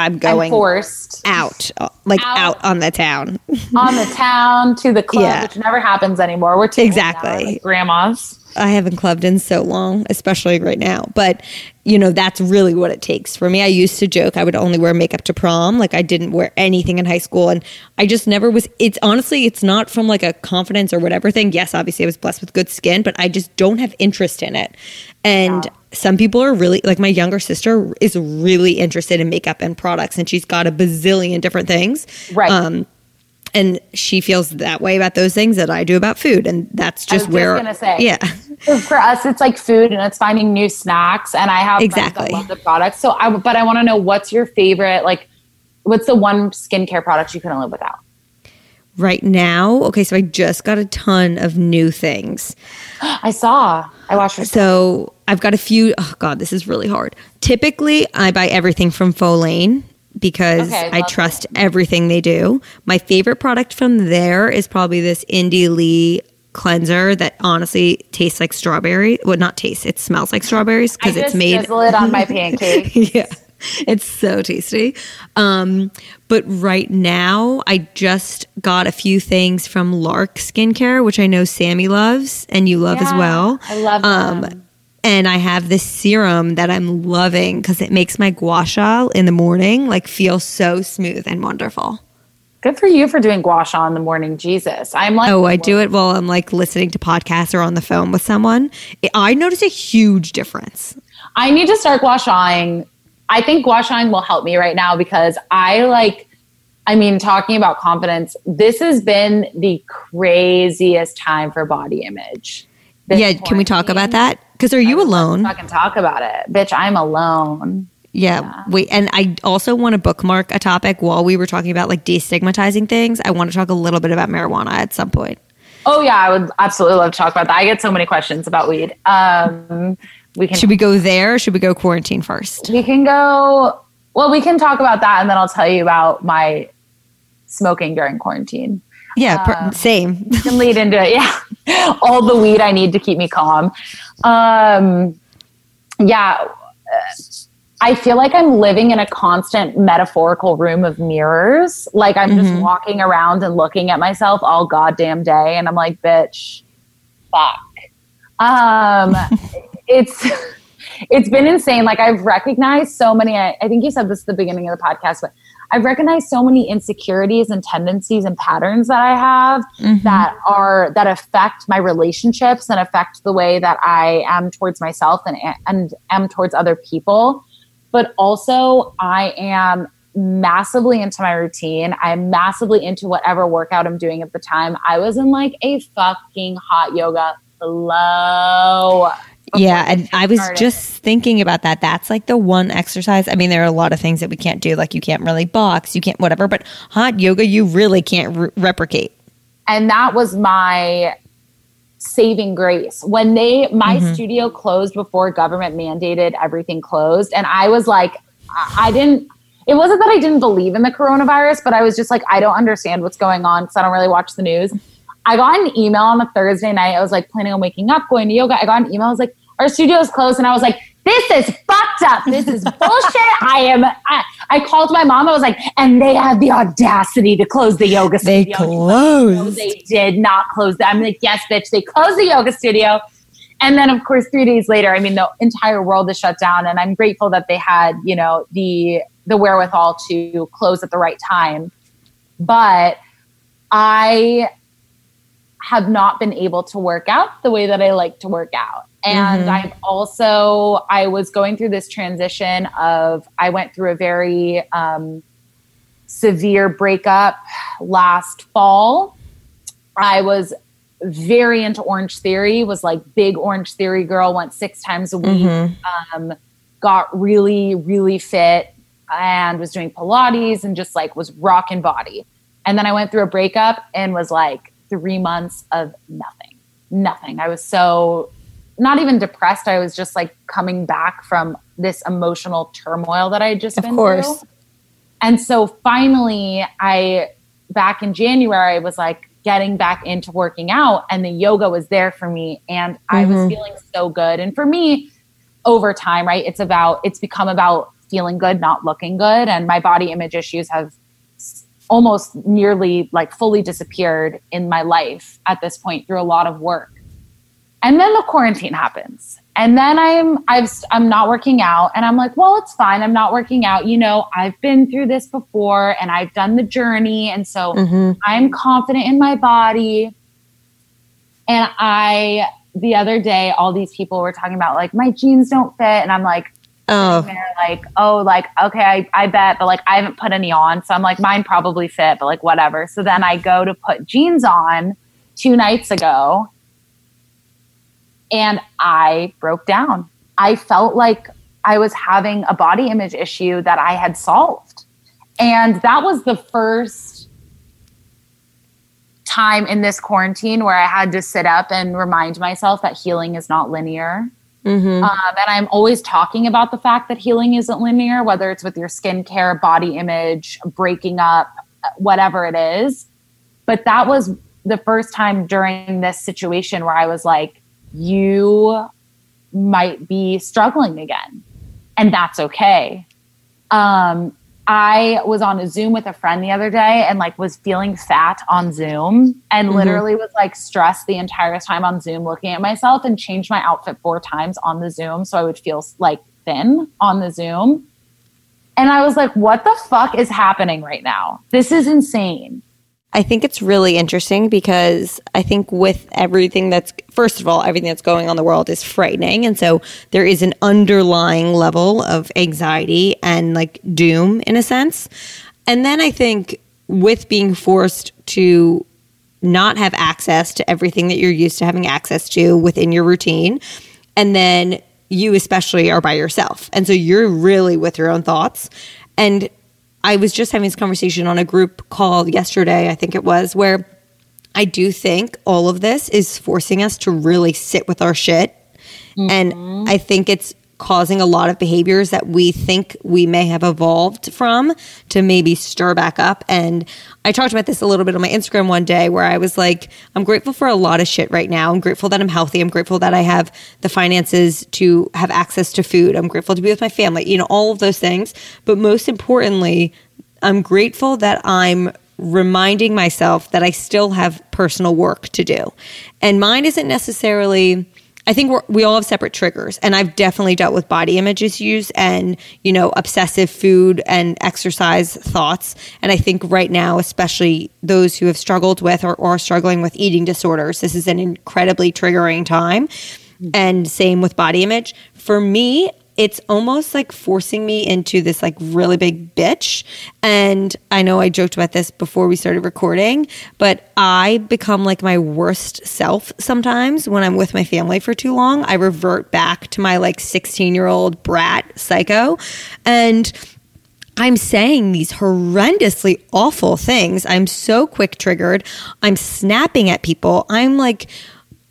I'm I'm going forced out, uh, like Out. out. on the town. on the town to the club, Yeah. which never happens anymore. We're too old now, Exactly. like grandmas. I haven't clubbed in so long, especially right now. But you know, that's really what it takes for me. I used to joke I would only wear makeup to prom. Like I didn't wear anything in high school and I just never was it's honestly it's not from like a confidence or whatever thing. Yes, obviously I was blessed with good skin, but I just don't have interest in it. And some people are really like my younger sister is really interested in makeup and products and she's got a bazillion different things. Right. Um and she feels that way about those things that I do about food, and that's I was just just where. gonna say. yeah, for us, it's like food and it's finding new snacks. And I have Exactly. the products. So I, but I want to know what's your favorite, like, what's the one skincare product you couldn't live without? Right now. Okay, so I just got a ton of new things. I saw, I watched her. So I've got a few. Oh God, this is really hard. Typically, I buy everything from Follain because Okay, I trust everything they do. My favorite product from there is probably this Indie Lee cleanser that honestly tastes like strawberry. Well, not taste. It smells like strawberries because it's made. drizzle it on my pancake. yeah. It's so tasty. Um, but right now, I just got a few things from Lark Skincare, which I know Sammy loves and you love as well. I love Um, them. and I have this serum that I'm loving because it makes my gua sha in the morning like feel so smooth and wonderful. Good for you for doing gua sha in the morning. Jesus. I'm like, Oh, I do it while I'm like listening to podcasts or on the phone with someone. I notice a huge difference. I need to start gua shaing. I think gua shaing will help me right now because I like, I mean, talking about confidence, this has been the craziest time for body image. Yeah, can we talk about that? Because are you alone? I Fucking talk about it. Bitch, I'm alone. Yeah, wait, and I also want to bookmark a topic while we were talking about like destigmatizing things. I want to talk a little bit about marijuana at some point. Oh, yeah, I would absolutely love to talk about that. I get so many questions about weed. Um, we can Should we go there? Or should we go quarantine first? we can go well we can talk about that and then i'll tell you about my smoking during quarantine Yeah, per- same. can lead into it yeah all the weed i need to keep me calm um yeah uh, i feel like i'm living in a constant metaphorical room of mirrors like i'm just walking around and looking at myself all goddamn day and i'm like bitch fuck um it's it's been insane. Like i've recognized so many I, I think you said this at the beginning of the podcast but i've recognized so many insecurities and tendencies and patterns that i have mm-hmm. that are that affect my relationships and affect the way that i am towards myself and and am towards other people. But also i am massively into my routine. I'm massively into whatever workout i'm doing at the time. I was in like a fucking hot yoga flow Yeah, and I was started. just thinking about that. That's like the one exercise. I mean, there are a lot of things that we can't do. Like you can't really box, you can't whatever. But hot yoga, you really can't re- replicate. and that was my saving grace when they my mm-hmm. studio closed before government mandated everything closed and i was like i I didn't it wasn't that i didn't believe in the coronavirus but i was just like i don't understand what's going on because i don't really watch the news i got an email on a thursday night i was like planning on waking up going to yoga i got an email i was like our studio's closed and i was like this is fucked up. This is bullshit. I am. I, I called my mom. I was like, and they had the audacity to close the yoga They studio. No, closed. they did not close that. I'm like, yes, bitch, they closed the yoga studio. And then, of course, three days later, I mean, the entire world is shut down. And I'm grateful that they had, you know, the the wherewithal to close at the right time. but I have not been able to work out the way that I like to work out. And Mm-hmm. I've also, I was going through this transition of, I went through a very um, severe breakup last fall. I was very into Orange Theory, was like big Orange Theory girl, went six times a week, um, got really, really fit and was doing Pilates and just like was rocking body. And then I went through a breakup and was like three months of nothing, nothing. I was so not even depressed. I was just like coming back from this emotional turmoil that I had just Of been course. through. And so finally, I back in January was like getting back into working out, and the yoga was there for me, and I was mm-hmm. feeling so good. And for me, over time, right, it's about it's become about feeling good, not looking good, and my body image issues have almost nearly like fully disappeared in my life at this point through a lot of work. And then the quarantine happens. And then I'm I've I'm not working out and I'm like, well, it's fine. I'm not working out. You know, I've been through this before and I've done the journey and so mm-hmm. I'm confident in my body. And I the other day all these people were talking about like my jeans don't fit and I'm like Oh, like, oh, like, okay, I, I bet, but like, I haven't put any on. So I'm like, mine probably fit, but like, whatever. So then I go to put jeans on two nights ago and I broke down. I felt like I was having a body image issue that I had solved. And that was the first time in this quarantine where I had to sit up and remind myself that healing is not linear. Mm-hmm. Um, and I'm always talking about the fact that healing isn't linear, whether it's with your skincare, body image, breaking up, whatever it is. But that was the first time during this situation where I was like, you might be struggling again, and that's okay. Um, I was on a Zoom with a friend the other day and like was feeling fat on Zoom and literally was like stressed the entire time on Zoom looking at myself and changed my outfit four times on the Zoom so I would feel like thin on the Zoom. And I was like, what the fuck is happening right now? This is insane. I think it's really interesting because I think with everything that's, first of all, everything that's going on in the world is frightening. And so there is an underlying level of anxiety and like doom in a sense. And then I think with being forced to not have access to everything that you're used to having access to within your routine, and then you especially are by yourself. And so you're really with your own thoughts. And I was just having this conversation on a group call yesterday, I think it was, where I do think all of this is forcing us to really sit with our shit. And mm-hmm. I think it's causing a lot of behaviors that we think we may have evolved from to maybe stir back up. And I talked about this a little bit on my Instagram one day where I was like, I'm grateful for a lot of shit right now. I'm grateful that I'm healthy. I'm grateful that I have the finances to have access to food. I'm grateful to be with my family, you know, all of those things. But most importantly, I'm grateful that I'm reminding myself that I still have personal work to do. And mine isn't necessarily I think we all have separate triggers, and I've definitely dealt with body image issues and you know obsessive food and exercise thoughts. And I think right now, especially those who have struggled with or are struggling with eating disorders, this is an incredibly triggering time. And same with body image. For me, it's almost like forcing me into this like really big bitch. And I know I joked about this before we started recording, but I become like my worst self sometimes when I'm with my family for too long. I revert back to my like 16 year old brat psycho. And I'm saying these horrendously awful things. I'm so quick triggered. I'm snapping at people. I'm like,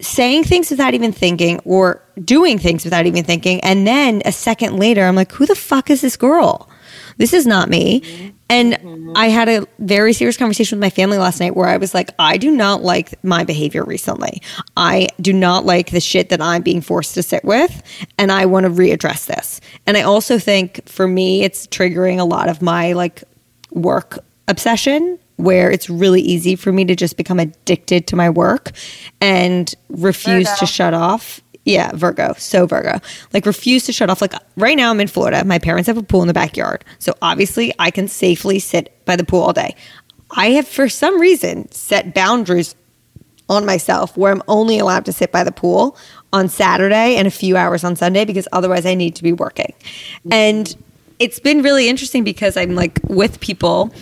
saying things without even thinking or doing things without even thinking. And then a second later, I'm like, who the fuck is this girl? This is not me. And I had a very serious conversation with my family last night where I was like, I do not like my behavior recently. I do not like the shit that I'm being forced to sit with. And I want to readdress this. And I also think for me, it's triggering a lot of my like work obsession where it's really easy for me to just become addicted to my work and refuse Virgo. to shut off. Yeah, Virgo. So Virgo. Like refuse to shut off. Like right now I'm in Florida. My parents have a pool in the backyard. So obviously I can safely sit by the pool all day. I have, for some reason, set boundaries on myself where I'm only allowed to sit by the pool on Saturday and a few hours on Sunday because otherwise I need to be working. And it's been really interesting because I'm like with people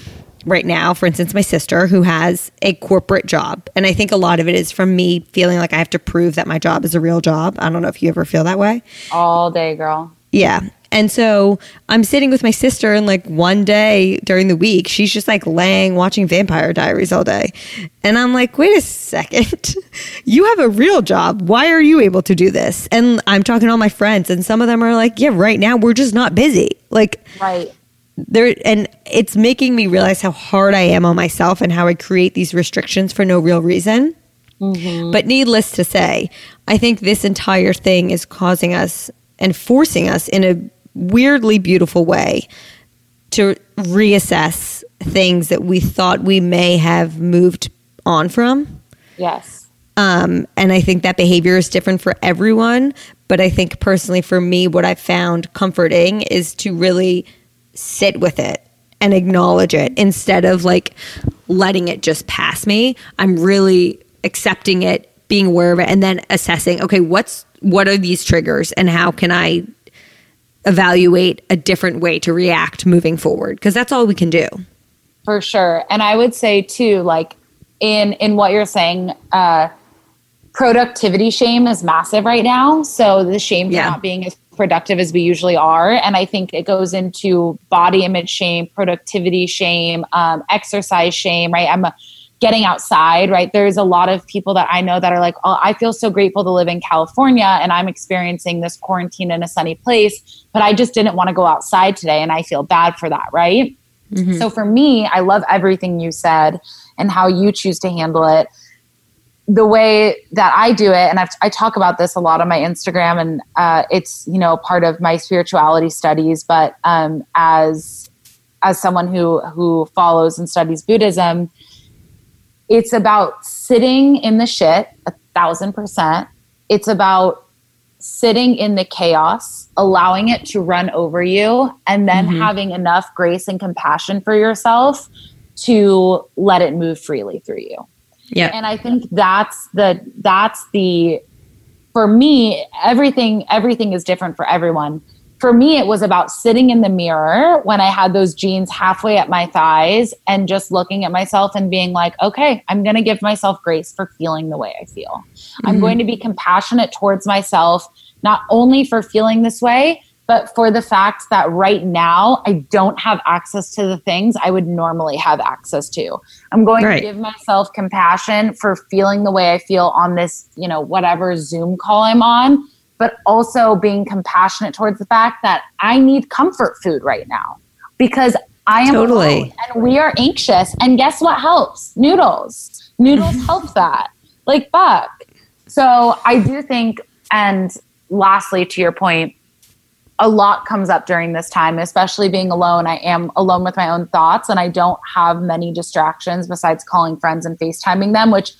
right now, for instance, my sister who has a corporate job. And I think a lot of it is from me feeling like I have to prove that my job is a real job. I don't know if you ever feel that way. All day, girl. Yeah. And so I'm sitting with my sister, and like one day during the week, she's just like laying watching Vampire Diaries all day. And I'm like, wait a second. you have a real job. Why are you able to do this? And I'm talking to all my friends, and some of them are like, yeah, right now we're just not busy. Like, Right. There and it's making me realize how hard I am on myself and how I create these restrictions for no real reason. But needless to say, I think this entire thing is causing us and forcing us in a weirdly beautiful way to reassess things that we thought we may have moved on from. Yes. Um, and I think that behavior is different for everyone. But I think personally, for me, what I found comforting is to really sit with it and acknowledge it instead of like letting it just pass me. I'm really accepting it, being aware of it, and then assessing. Okay, what's what are these triggers, and how can I evaluate a different way to react moving forward? Because that's all we can do. for sure and i would say too like in in what you're saying uh productivity shame is massive right now so the shame for Yeah. not being as productive as we usually are. And i think it goes into body image shame productivity shame um, exercise shame right? I'm a, getting outside right? There's a lot of people that i know that are like oh i feel so grateful to live in california and i'm experiencing this quarantine in a sunny place but i just didn't want to go outside today and i feel bad for that right? So for me, I love everything you said and how you choose to handle it. The way that I do it, and I've, I talk about this a lot on my Instagram, and uh, it's you know part of my spirituality studies. But um, as as someone who who follows and studies Buddhism, it's about sitting in the shit a thousand percent. It's about sitting in the chaos, allowing it to run over you, and then having enough grace and compassion for yourself to let it move freely through you. Yeah. And I think that's the that's the for me everything everything is different for everyone. For me it was about sitting in the mirror when I had those jeans halfway at my thighs and just looking at myself and being like, "Okay, I'm going to give myself grace for feeling the way I feel. I'm mm-hmm. going to be compassionate towards myself not only for feeling this way, but for the fact that right now I don't have access to the things I would normally have access to. I'm going Right. to give myself compassion for feeling the way I feel on this, you know, whatever Zoom call I'm on, but also being compassionate towards the fact that I need comfort food right now because I am Totally. and we are anxious. And guess what helps? Noodles. Noodles help that. Like fuck. So I do think, and lastly, to your point, a lot comes up during this time, especially being alone. I am alone with my own thoughts and I don't have many distractions besides calling friends and FaceTiming them, which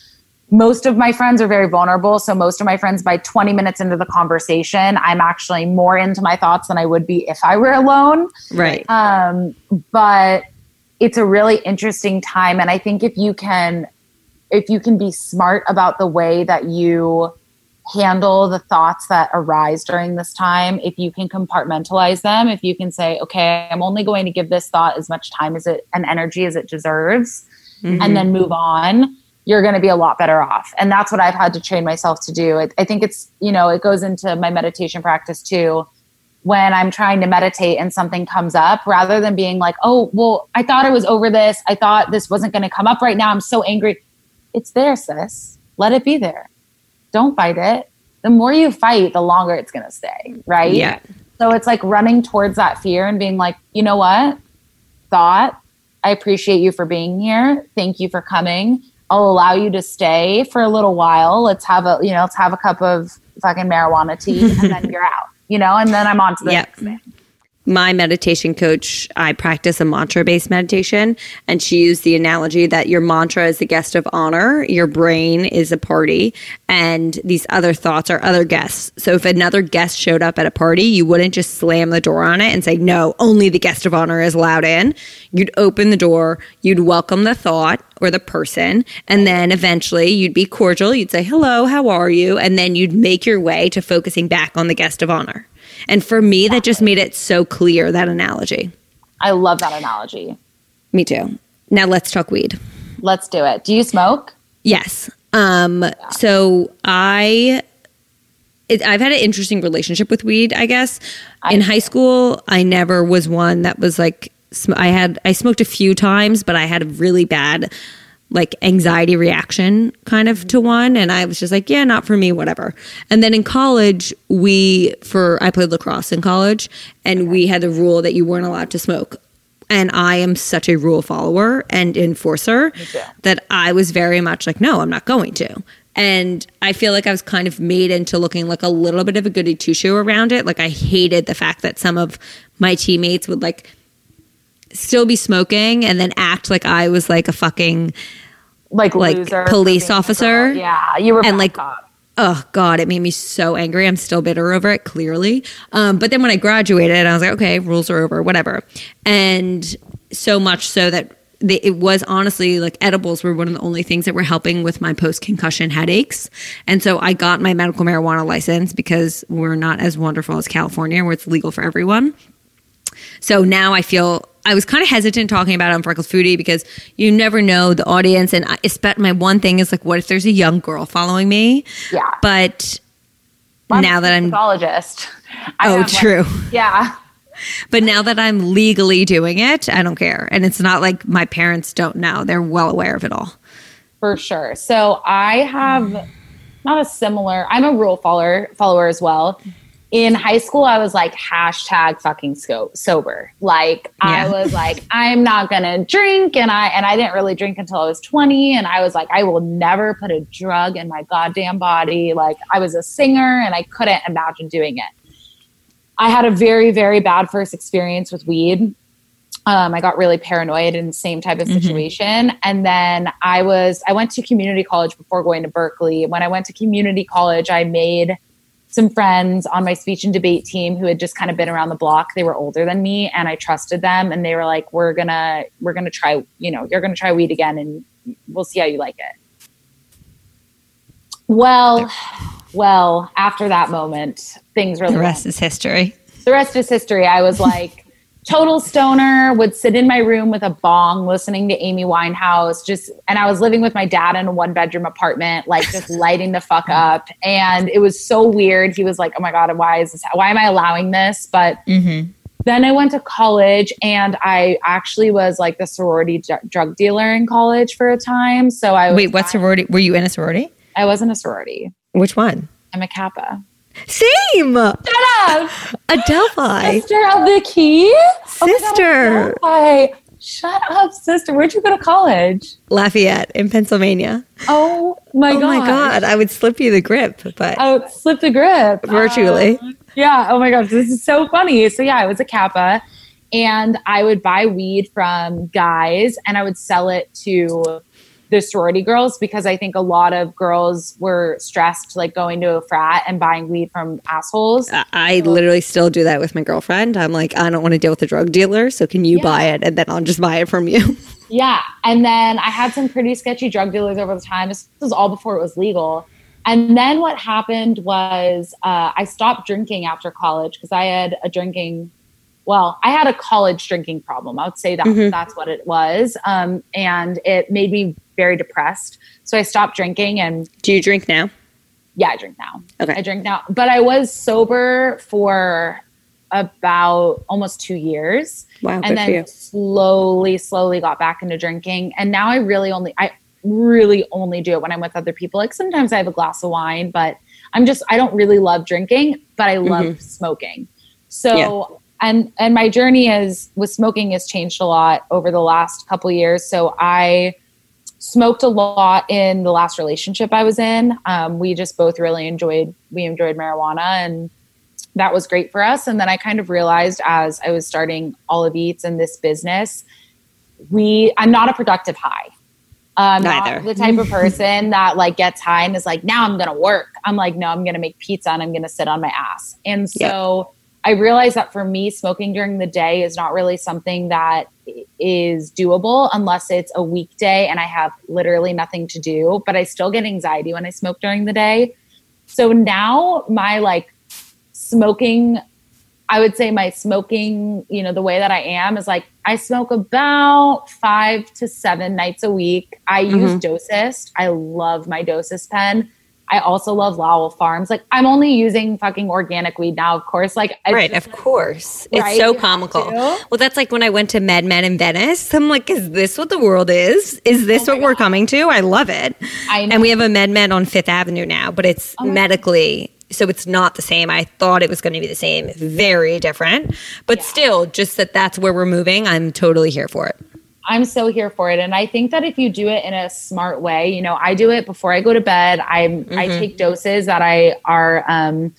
most of my friends are very vulnerable. So most of my friends, by 20 minutes into the conversation, I'm actually more into my thoughts than I would be if I were alone. Right. Um, but it's a really interesting time. And I think if you can, if you can be smart about the way that you handle the thoughts that arise during this time, if you can compartmentalize them, if you can say, okay, I'm only going to give this thought as much time as it and energy as it deserves, and mm-hmm. then move on, you're going to be a lot better off. And that's what I've had to train myself to do. I, I think it's, you know, it goes into my meditation practice too. When I'm trying to meditate and something comes up, rather than being like, oh, well, I thought I was over this. I thought this wasn't going to come up right now. I'm so angry. It's there, sis. Let it be there don't fight it. The more you fight, the longer it's going to stay, right? Yeah. So it's like running towards that fear and being like, you know what? Thought, I appreciate you for being here. Thank you for coming. I'll allow you to stay for a little while. Let's have a, you know, let's have a cup of fucking marijuana tea and then you're out, you know, and then I'm on to the Yep. next thing. My meditation coach, I practice a mantra based meditation, and she used the analogy that your mantra is the guest of honor, your brain is a party, and these other thoughts are other guests. So if another guest showed up at a party, you wouldn't just slam the door on it and say, no, only the guest of honor is allowed in. You'd open the door, you'd welcome the thought or the person, and then eventually you'd be cordial. You'd say, hello, how are you? And then you'd make your way to focusing back on the guest of honor. And for me, that just made it so clear that analogy. I love that analogy. Me too. Now let's talk weed. Let's do it. Do you smoke? Yes. Um, so I it, I've had an interesting relationship with weed, I guess. In high school, I never was one that was like sm- I had I smoked a few times, but I had a really bad like anxiety reaction kind of to one and I was just like, yeah, not for me, whatever. And then in college, we for I played lacrosse in college and we had the rule that you weren't allowed to smoke. And I am such a rule follower and enforcer that I was very much like, no, I'm not going to. And I feel like I was kind of made into looking like a little bit of a goody two shoe around it. Like I hated the fact that some of my teammates would like still be smoking and then act like I was like a fucking Like Like police officer? Yeah, you were And, like, cop. oh god it made me so angry. I'm still bitter over it clearly. Um, but then when i graduated i was like okay rules are over whatever. And so much so that they, it was honestly like edibles were one of the only things that were helping with my post concussion headaches. And so i got my medical marijuana license because we're not as wonderful as california where it's legal for everyone so now I feel I was kind of hesitant talking about it on Freckled Foodie because you never know the audience. And I, my one thing is like, what if there's a young girl following me? Yeah. But I'm now that I'm, psychologist. I oh, have, like- true. yeah. But now that I'm legally doing it, I don't care. And it's not like my parents don't know; they're well aware of it all. For sure. So I have not a similar. I'm a rule follower follower as well. In high school, I was like hashtag fucking sober. Like I was like, I'm not gonna drink, and I and I didn't really drink until I was 20. And I was like, I will never put a drug in my goddamn body. Like I was a singer, and I couldn't imagine doing it. I had a very very bad first experience with weed um, I got really paranoid in the same type of situation. And then I was, I went to community college before going to Berkeley. When I went to community college, I made some friends on my speech and debate team who had just kind of been around the block. They were older than me and I trusted them. And they were like, we're gonna, we're gonna try, you know, you're gonna try weed again and we'll see how you like it. Well, well, after that moment, things really The went rest is history. the rest is history. I was like total stoner, would sit in my room with a bong listening to Amy Winehouse, just and I was living with my dad in a one bedroom apartment, like just lighting the fuck up. And it was so weird. He was like, Oh my God, why is this why am I allowing this? But mm-hmm. then I went to college and I actually was like the sorority dr- drug dealer in college for a time. So I was Wait, what sorority? Were you in a sorority? I wasn't a sorority. Which one? I'm a Kappa. Same. Shut up! Adelphi. Sister of the key? Oh God, Sister. Adelphi. Shut up, sister. Where'd you go to college? Lafayette in Pennsylvania. Oh my god. oh god. my god, I would slip you the grip, but I would slip the grip. virtually. Um, yeah. Oh my gosh. This is so funny. So yeah, I was a Kappa and I would buy weed from guys and I would sell it to the sorority girls because I think a lot of girls were stressed like going to a frat and buying weed from assholes. I- literally still do that with my girlfriend. I'm like, I don't want to deal with a drug dealer, so can you Yeah. buy it and then I'll just buy it from you. Yeah. And then I had some pretty sketchy drug dealers over the time. This was all before it was legal. And then what happened was uh, I stopped drinking after college because I had a drinking, well, I had a college drinking problem. I would say that that's what it was. Um, and it made me very depressed. So I stopped drinking and do you drink now? yeah, I drink now. Okay. I drink now. But I was sober for about almost two years. Wow, And then slowly, slowly got back into drinking. And now I really only, I really only do it when I'm with other people. Like sometimes I have a glass of wine, but I'm just, I don't really love drinking, but I love smoking. So, Mm-hmm. Yeah. And, and my journey is with smoking has changed a lot over the last couple years. So I, smoked a lot in the last relationship I was in. Um, we just both really enjoyed we enjoyed marijuana and that was great for us. And then I kind of realized as I was starting Olive Eats and this business, we I'm not a productive high. I'm Neither. the type of person that like gets high and is like, now I'm gonna work. I'm like, no, I'm gonna make pizza and I'm gonna sit on my ass. And so I realized that for me, smoking during the day is not really something that is doable unless it's a weekday and I have literally nothing to do. But I still get anxiety when I smoke during the day. So now my like smoking I would say my smoking, you know, the way that I am is like I smoke about five to seven nights a week. I use mm-hmm. Dosist. I love my Dosist pen. I also love Lowell Farms. Like I'm only using fucking organic weed now, of course. Like Right, just- of course. It's so comical. Well, that's like when I went to MedMen in Venice. I'm like, is this what the world is? Is this oh what we're coming to? I love it. Oh I know. Oh And we have a MedMen on Fifth Avenue now, but it's oh medically, so it's not the same. I thought it was going to be the same. Very different, but still, just that that's where we're moving. I'm totally here for it. I'm so here for it. And I think that if you do it in a smart way, you know, I do it before I go to bed. I'm I take doses that I are um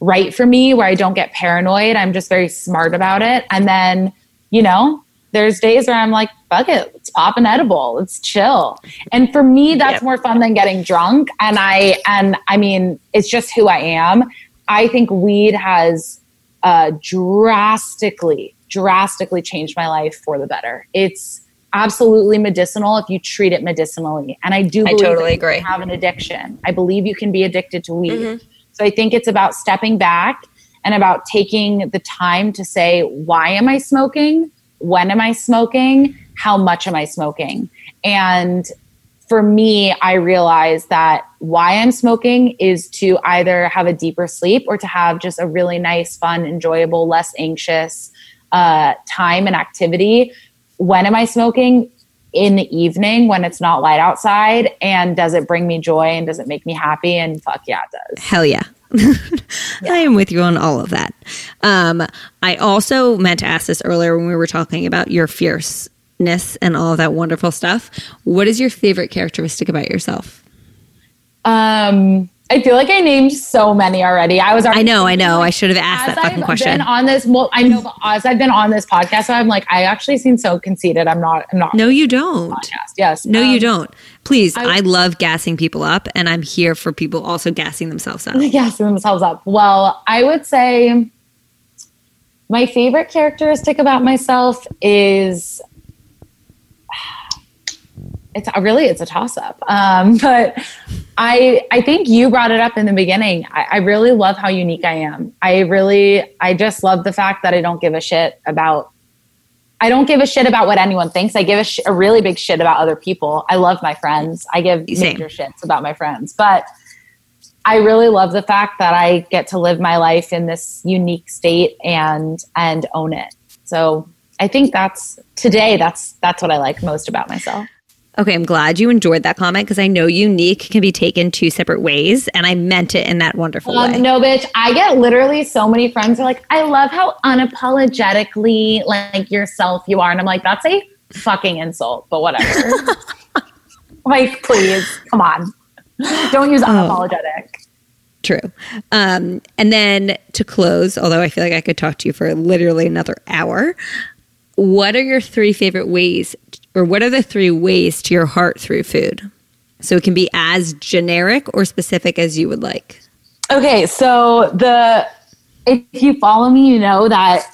right for me where I don't get paranoid. I'm just very smart about it. And then, you know, there's days where I'm like, fuck it, let's pop an edible, let's chill. And for me, that's Yep. more fun than getting drunk. And I and I mean, it's just who I am. I think weed has uh, drastically, drastically changed my life for the better. It's absolutely medicinal if you treat it medicinally. And I do I totally agree. can have an addiction. I believe you can be addicted to weed. So I think it's about stepping back and about taking the time to say, why am I smoking? When am I smoking? How much am I smoking? And for me, I realized that why I'm smoking is to either have a deeper sleep or to have just a really nice, fun, enjoyable, less anxious uh, time and activity. When am I smoking? In the evening when it's not light outside. And does it bring me joy and does it make me happy? And fuck yeah, it does. Hell yeah. I am with you on all of that. Um, I also meant to ask this earlier when we were talking about your fierceness and all of that wonderful stuff. What is your favorite characteristic about yourself? Um, I feel like I named so many already. I was already I know, I know. I should have asked as that fucking I've question. been on this, well, I know, but as I've been on this podcast, so I'm like, I actually seem so conceited. I'm not. I'm not. No, you don't. podcast. Yes. No, you Um, don't. Please, I, I- love gassing people up, and I'm here for people also gassing themselves up. gassing themselves up. Well, I would say my favorite characteristic about myself is it's really it's a toss up. Um, but I I think you brought it up in the beginning. I, I really love how unique I am. I really I just love the fact that I don't give a shit about. I don't give a shit about what anyone thinks. I give a, sh- a really big shit about other people. I love my friends. I give Same. major shits about my friends, but I really love the fact that I get to live my life in this unique state and and own it. So I think that's today. That's that's what I like most about myself. Okay, I'm glad you enjoyed that comment because I know unique can be taken two separate ways, and I meant it in that wonderful way. Um, no, bitch. I get literally so many friends who are like, I love how unapologetically like yourself you are, and I'm like, that's a fucking insult, but whatever. like, please, come on, don't use unapologetic. True. Um, and then to close, although I feel like I could talk to you for literally another hour, what are your three favorite ways, or what are the three ways to your heart through food? So it can be as generic or specific as you would like. Okay, so the if you follow me, you know that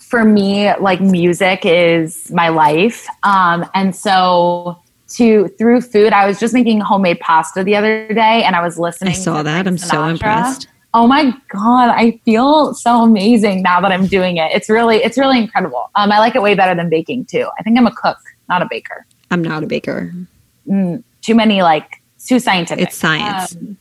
for me, like music is my life. Um, and so to through food, I was just making homemade pasta the other day and I was listening. I saw that. I'm so impressed. Oh my god, I feel so amazing now that I'm doing it. It's really it's really incredible. Um, I like it way better than baking too. I think I'm a cook, not a baker. I'm not a baker. Too many like too scientific. It's science. Um,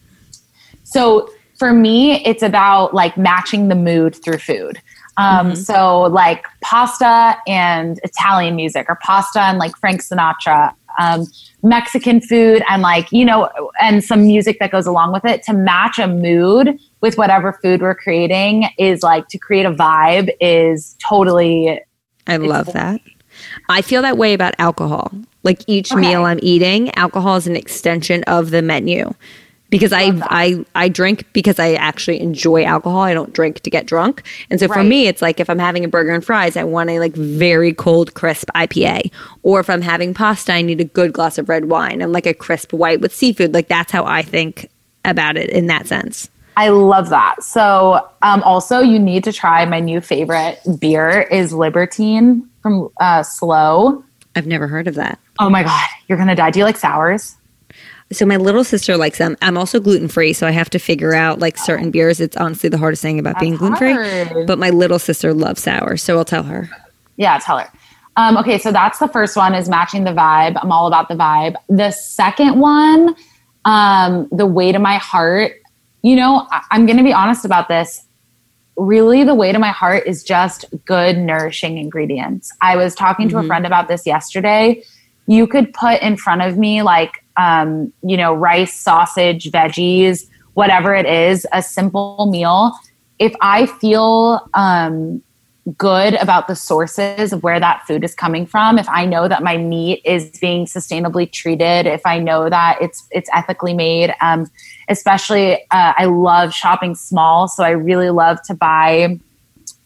so for me, it's about like matching the mood through food. Um, So like pasta and Italian music, or pasta and like Frank Sinatra, um, Mexican food, and like you know, and some music that goes along with it to match a mood with whatever food we're creating is like to create a vibe is totally I love that. I feel that way about alcohol. Like each Okay. meal I'm eating, alcohol is an extension of the menu because I, I I drink because I actually enjoy alcohol. I don't drink to get drunk. And so for me, it's like if I'm having a burger and fries, I want a like very cold, crisp IPA. Or if I'm having pasta, I need a good glass of red wine and like a crisp white with seafood. Like that's how I think about it in that sense. I love that. So, um, also, you need to try my new favorite beer is Libertine from uh, Slow. I've never heard of that. Oh my god, you're gonna die. Do you like sours? So my little sister likes them. I'm also gluten free, so I have to figure out like certain beers. It's honestly the hardest thing about being gluten free. But my little sister loves sour, so I'll tell her. Yeah, tell her. Um, okay, so that's the first one is matching the vibe. I'm all about the vibe. The second one, um, the way to my heart. You know, I- I'm going to be honest about this. Really, the way to my heart is just good, nourishing ingredients. I was talking to a friend about this yesterday. You could put in front of me, like, um, you know, rice, sausage, veggies, whatever it is, a simple meal. If I feel um, good about the sources of where that food is coming from. If i know that my meat is being sustainably treated if i know that it's it's ethically made um, especially uh, i love shopping small. So i really love to buy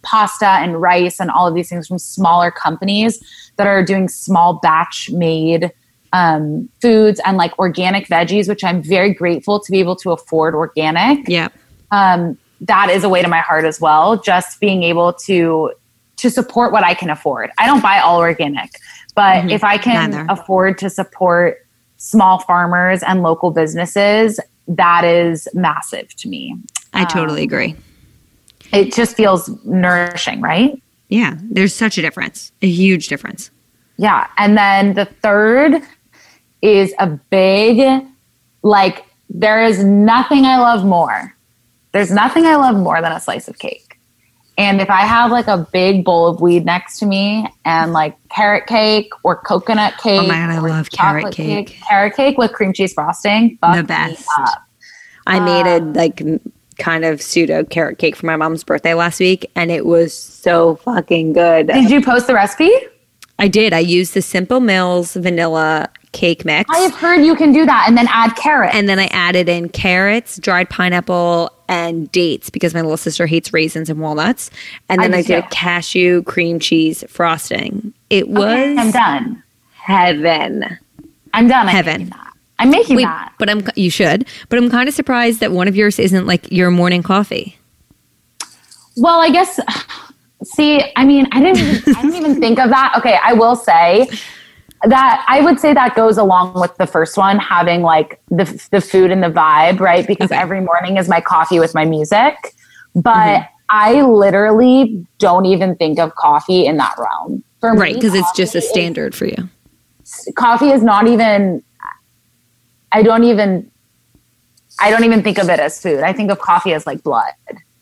pasta and rice and all of these things from smaller companies that are doing small batch made um, foods and like organic veggies which i'm very grateful to be able to afford organic. Yeah. um, that is a way to my heart as well. Just being able to to support what I can afford. I don't buy all organic, but mm-hmm. if I can Neither. afford to support small farmers and local businesses, that is massive to me. I totally um, agree. It just feels nourishing, right? Yeah, there's such a difference, a huge difference. Yeah. And then the third is a big, like, there is nothing I love more. There's nothing I love more than a slice of cake. And if I have like a big bowl of weed next to me and like carrot cake or coconut cake, Oh my God, I love carrot chocolate cake. carrot cake with cream cheese frosting, fuck The best. I made a um, like kind of pseudo carrot cake for my mom's birthday last week, and it was so fucking good. Did you post the recipe? I did. I used the Simple Mills vanilla cake mix. I have heard you can do that and then add carrot. and then I added in carrots, dried pineapple, and dates because my little sister hates raisins and walnuts. And then I I, did too. a cashew cream cheese frosting. It was Okay, I'm done. heaven. I'm done. I'm Heaven. making that. I'm making Wait, that. but I'm you should. But I'm kind of surprised that one of yours isn't like your morning coffee. Well, I guess. See, I mean, I didn't. Even, I didn't even think of that. Okay, I will say that I would say that goes along with the first one, having like the the food and the vibe, right? Because Okay. every morning is my coffee with my music, but Mm-hmm. I literally don't even think of coffee in that realm. For me, Right, because it's just a coffee is- standard for you. coffee is not even. I don't even. I don't even think of it as food. I think of coffee as like blood.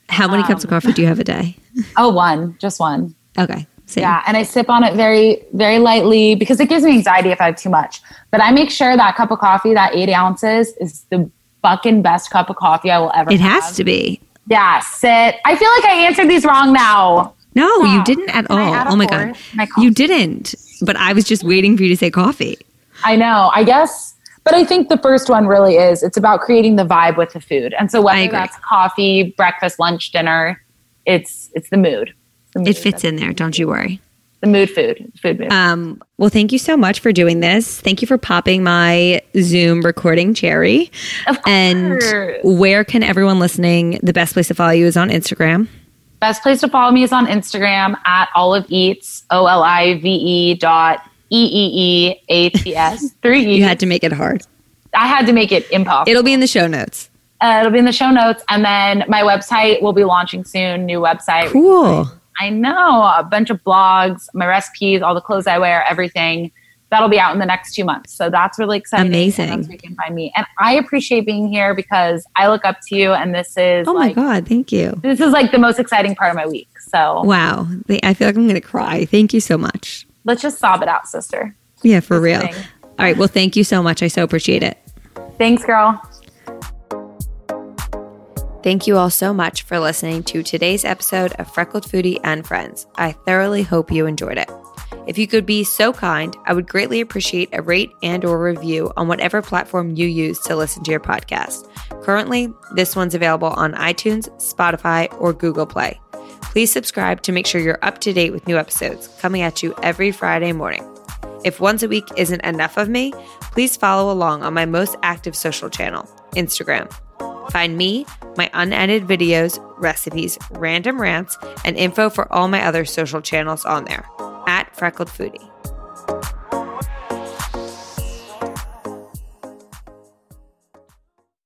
How many cups of Um, coffee do you have a day? Oh, one, just one. Okay. Same. Yeah, and I sip on it very, very lightly because it gives me anxiety if I have too much. But I make sure that cup of coffee, that eight ounces, is the fucking best cup of coffee I will ever. It have. has to be. Yeah, sit. I feel like I answered these wrong now. No, you didn't at Can all. Oh my god. My. You didn't. But I was just waiting for you to say coffee. I know. I guess, but I think the first one really is. It's about creating the vibe with the food, and so whether that's coffee, breakfast, lunch, dinner, it's it's the mood. Mood It fits in there, don't you worry. The mood, food, food mood. Um, well, thank you so much for doing this. Thank you for popping my Zoom recording cherry. Of course. And where can everyone listening? The best place to follow you is on Instagram. Best place to follow me is on Instagram at Olive Eats, O L I V E dot E E E A T S. Three E's. You had to make it hard. I had to make it impossible. It'll be in the show notes. uh, it'll be in the show notes. And then my website will be launching soon. New website. Cool. I know a bunch of blogs, my recipes, all the clothes I wear, everything. That'll be out in the next two months. So that's really exciting. Amazing. And you can find me. And I appreciate being here because I look up to you and this is Oh my like God. Thank you. this is like the most exciting part of my week. So Wow. I feel like I'm going to cry. Thank you so much. let's just sob it out, sister. Yeah, for real. All right. Well, thank you so much. I so appreciate it. Thanks, girl. Thank you all so much for listening to today's episode of Freckled Foodie and Friends. I thoroughly hope you enjoyed it. If you could be so kind, I would greatly appreciate a rate and or review on whatever platform you use to listen to your podcast. Currently, this one's available on iTunes, Spotify, or Google Play. Please subscribe to make sure you're up to date with new episodes coming at you every Friday morning. If once a week isn't enough of me, please follow along on my most active social channel, Instagram. Find me, my unedited videos, recipes, random rants, and info for all my other social channels on there at Freckled Foodie.